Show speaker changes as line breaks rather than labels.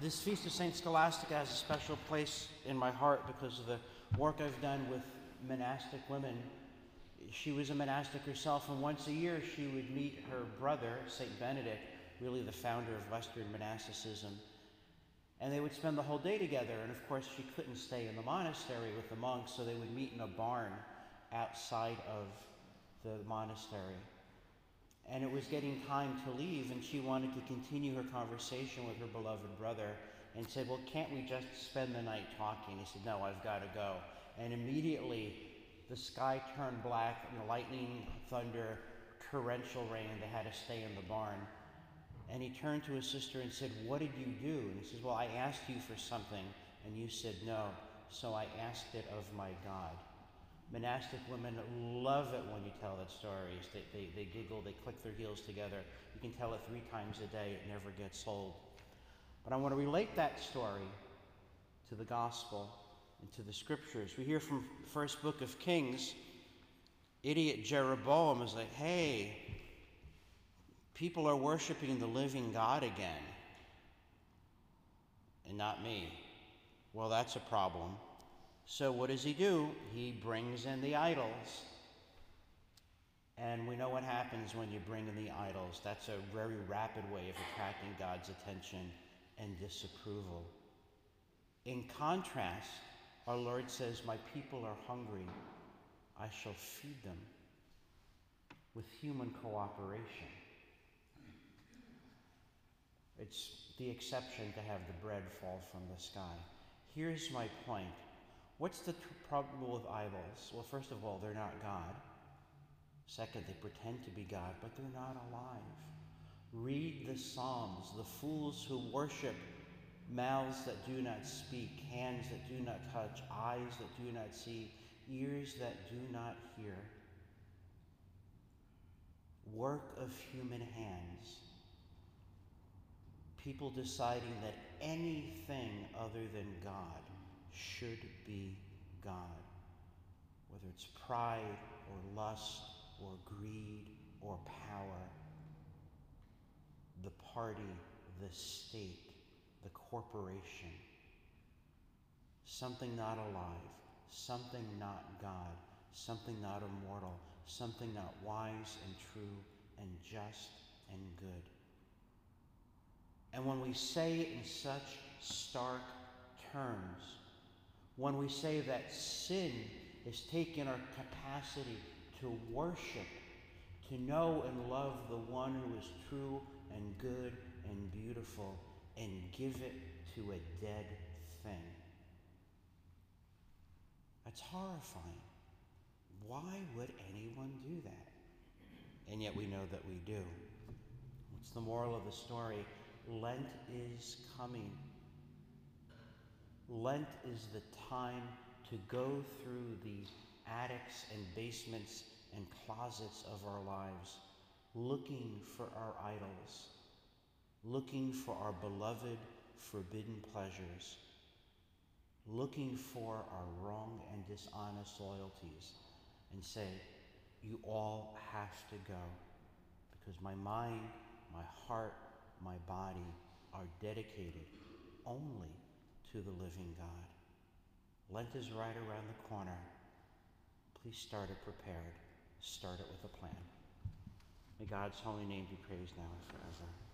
this Feast of St. Scholastica has a special place in my heart because of the work I've done with monastic women. She was a monastic herself, and once a year she would meet her brother, St. Benedict, really the founder of Western monasticism. And they would spend the whole day together. And of course, she couldn't stay in the monastery with the monks, so they would meet in a barn outside of the monastery. And it was getting time to leave, and she wanted to continue her conversation with her beloved brother and said, Well, can't we just spend the night talking? He said, No, I've got to go. And immediately the sky turned black, and the lightning, thunder, torrential rain. They had to stay in the barn. And he turned to his sister and said, What did you do? And he says, Well, I asked you for something, and you said no, so I asked it of my God. Monastic women love it when you tell that stories. They, they, they giggle, they click their heels together. You can tell it three times a day, it never gets old. But I want to relate that story to the gospel and to the scriptures. We hear from the first book of Kings, idiot Jeroboam is like, hey, people are worshiping the living God again, and not me. Well, that's a problem. So, what does he do? He brings in the idols. And we know what happens when you bring in the idols. That's a very rapid way of attracting God's attention and disapproval. In contrast, our Lord says, My people are hungry. I shall feed them with human cooperation. It's the exception to have the bread fall from the sky. Here's my point. What's the problem with idols? Well, first of all, they're not God. Second, they pretend to be God, but they're not alive. Read the Psalms. The fools who worship mouths that do not speak, hands that do not touch, eyes that do not see, ears that do not hear. Work of human hands. People deciding that anything other than God should be God. Whether it's pride or lust or greed or power, the party, the state, the corporation, something not alive, something not God, something not immortal, something not wise and true and just and good. And when we say it in such stark terms, when we say that sin is taking our capacity to worship, to know and love the one who is true and good and beautiful, and give it to a dead thing. That's horrifying. Why would anyone do that? And yet we know that we do. What's the moral of the story? Lent is coming. Lent is the time to go through the attics and basements and closets of our lives, looking for our idols, looking for our beloved forbidden pleasures, looking for our wrong and dishonest loyalties, and say, You all have to go, because my mind, my heart, my body are dedicated only to the living God. Lent is right around the corner. Please start it prepared. Start it with a plan. May God's holy name be praised now and forever.